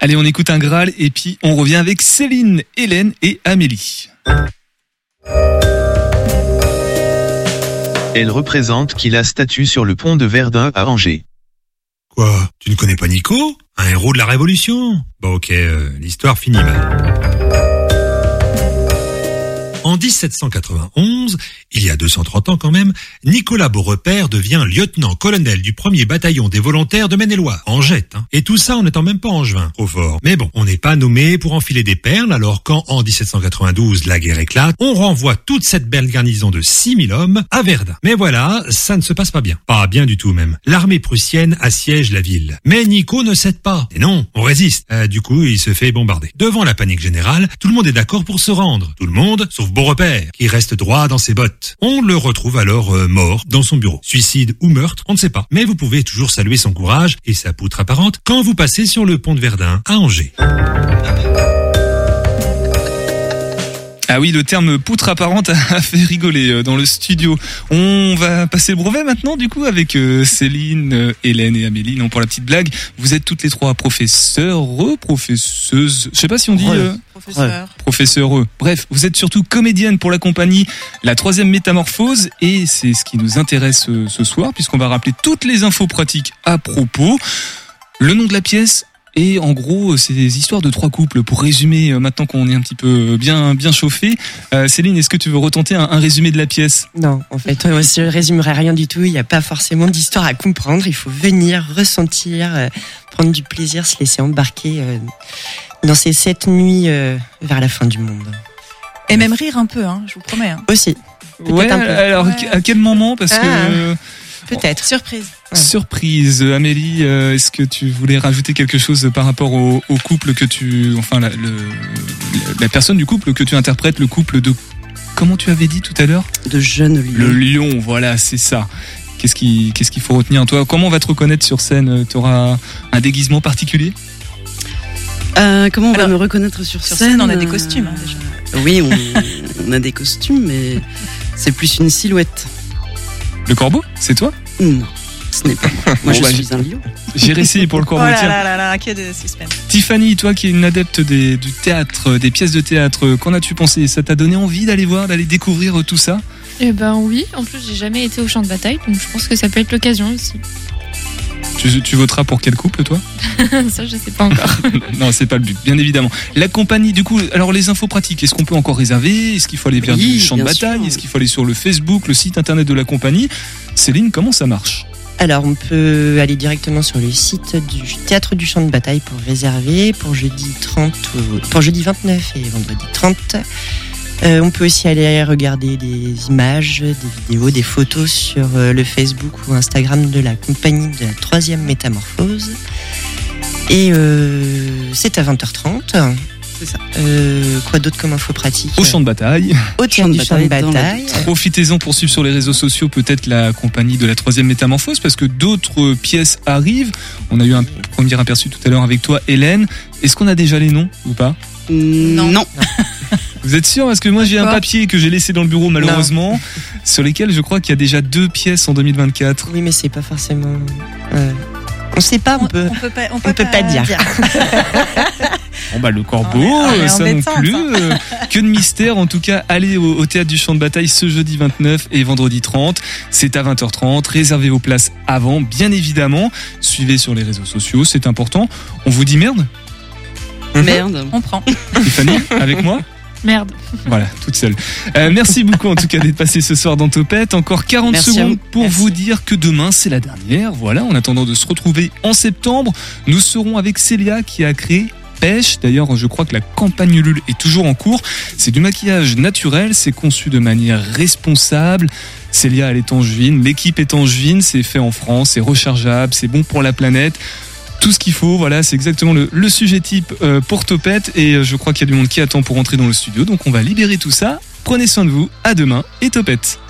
Allez, on écoute un Graal et puis on revient avec Céline, Hélène et Amélie. Elle représente qui la statue sur le pont de Verdun à Angers. Quoi? Tu ne connais pas Nico? Un héros de la Révolution? Bon ok, euh, l'histoire finit mal. En 1791, il y a 230 ans quand même, Nicolas Beaurepaire devient lieutenant-colonel du premier bataillon des volontaires de Maine-et-Loire, en Jette. hein. Et tout ça en n'étant même pas angevin, trop fort. Mais bon, on n'est pas nommé pour enfiler des perles, alors quand en 1792 la guerre éclate, on renvoie toute cette belle garnison de 6000 hommes à Verdun. Mais voilà, ça ne se passe pas bien. Pas bien du tout même. L'armée prussienne assiège la ville. Mais Nico ne cède pas. Et non, on résiste. Euh, du coup, il se fait bombarder. Devant la panique générale, tout le monde est d'accord pour se rendre. Tout le monde, sauf Beaurepaire, qui reste droit dans ses bottes. On le retrouve alors euh, mort dans son bureau. Suicide ou meurtre, on ne sait pas. Mais vous pouvez toujours saluer son courage et sa poutre apparente quand vous passez sur le pont de Verdun à Angers. Ah oui, le terme poutre apparente a fait rigoler euh, dans le studio. On va passer le brevet maintenant, du coup, avec euh, Céline, euh, Hélène et Amélie. Non, pour la petite blague, vous êtes toutes les trois professeurs, professeuses. Je sais pas si on dit. euh, Professeur. professeur. eux. Bref, vous êtes surtout comédienne pour la compagnie La Troisième Métamorphose et c'est ce qui nous intéresse euh, ce soir puisqu'on va rappeler toutes les infos pratiques à propos. Le nom de la pièce et en gros, euh, c'est des histoires de trois couples. Pour résumer, euh, maintenant qu'on est un petit peu bien bien chauffé, Euh, Céline, est-ce que tu veux retenter un, un résumé de la pièce? Non, en fait, moi, je résumerai rien du tout. Il n'y a pas forcément d'histoire à comprendre. Il faut venir, ressentir, euh, prendre du plaisir, se laisser embarquer euh, dans ces sept nuits euh, vers la fin du monde. Et même rire un peu, hein, je vous promets. hein. Aussi. Ouais. un peu. Alors, à quel moment? Parce que Ah. euh, Peut-être. Surprise. Surprise, Amélie, euh, est-ce que tu voulais rajouter quelque chose par rapport au, au couple que tu, enfin la, le, la personne du couple que tu interprètes, le couple de, comment tu avais dit tout à l'heure? De jeunes lions. Le lion, voilà, c'est ça. Qu'est-ce qui, qu'est-ce qu'il faut retenir toi? Comment on va te reconnaître sur scène? Tu auras un déguisement particulier? Euh, comment on va me reconnaître sur, sur scène scène, on a des euh, costumes, hein, déjà. Oui, on, on a des costumes, mais c'est plus une silhouette. Le corbeau? C'est toi? Non, ce n'est pas moi. Moi, Bon, je bah, suis un lion. J'ai réussi pour le Oh corbeau. là là là là, que de suspense. Tiffany, toi qui es une adepte des, du théâtre, des pièces de théâtre, qu'en as-tu pensé? Ça t'a donné envie d'aller voir, d'aller découvrir tout ça? Eh ben oui, en plus j'ai jamais été au champ de bataille, donc je pense que ça peut être l'occasion aussi. tu, tu voteras pour quel couple toi? Ça je sais pas encore. non, c'est pas le but, bien évidemment. La compagnie, du coup, alors les infos pratiques, est-ce qu'on peut encore réserver? Est-ce qu'il faut aller vers Oui, du champ de bataille? Est-ce qu'il faut aller sur le Facebook, le site internet de la compagnie? Céline, comment ça marche? Alors, on peut aller directement sur le site du Théâtre du Champ de Bataille pour réserver pour jeudi 30, ou- pour jeudi 29 et vendredi 30. Euh, on peut aussi aller regarder des images, des vidéos, des photos sur euh, le Facebook ou Instagram de la compagnie de la troisième métamorphose. Et euh, c'est à 20h30. C'est ça. Euh, quoi d'autre comme info pratique Au champ de bataille. Au champ de bataille. Profitez-en pour suivre sur les réseaux sociaux peut-être la compagnie de la troisième métamorphose parce que d'autres pièces arrivent. On a eu un premier aperçu tout à l'heure avec toi, Hélène. Est-ce qu'on a déjà les noms ou pas? Non. non. Vous êtes sûr? Parce que moi j'ai un papier que j'ai laissé dans le bureau malheureusement, sur lesquels je crois qu'il y a déjà deux pièces en 2024. Oui, mais c'est pas forcément. euh, on sait pas, on peut. On peut pas, on peut pas dire. Bon bah le corbeau, On est- on est euh, ça non plus. ça. euh, que de mystère. En tout cas, allez au, au théâtre du champ de bataille ce jeudi 29 et vendredi 30. C'est à 20h30. Réservez vos places avant, bien évidemment. Suivez sur les réseaux sociaux, c'est important. On vous dit merde? Merde. On prend. Stéphanie, avec moi? Merde. Voilà, toute seule. Euh, merci beaucoup en tout cas d'être passé ce soir dans Topette. Encore 40 Merci à secondes pour Merci. vous dire que demain c'est la dernière. Voilà, en attendant de se retrouver en septembre, nous serons avec Célia qui a créé D'ailleurs, je crois que la campagne Ulule est toujours en cours. C'est du maquillage naturel, c'est conçu de manière responsable. Célia, elle est angevine, l'équipe est angevine, c'est fait en France, c'est rechargeable, c'est bon pour la planète tout ce qu'il faut. Voilà, c'est exactement le, sujet type euh, pour Topette. Et euh, je crois qu'il y a du monde qui attend pour entrer dans le studio. Donc on va libérer tout ça. Prenez soin de vous. À demain et Topette.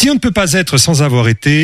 Si on ne peut pas être sans avoir été,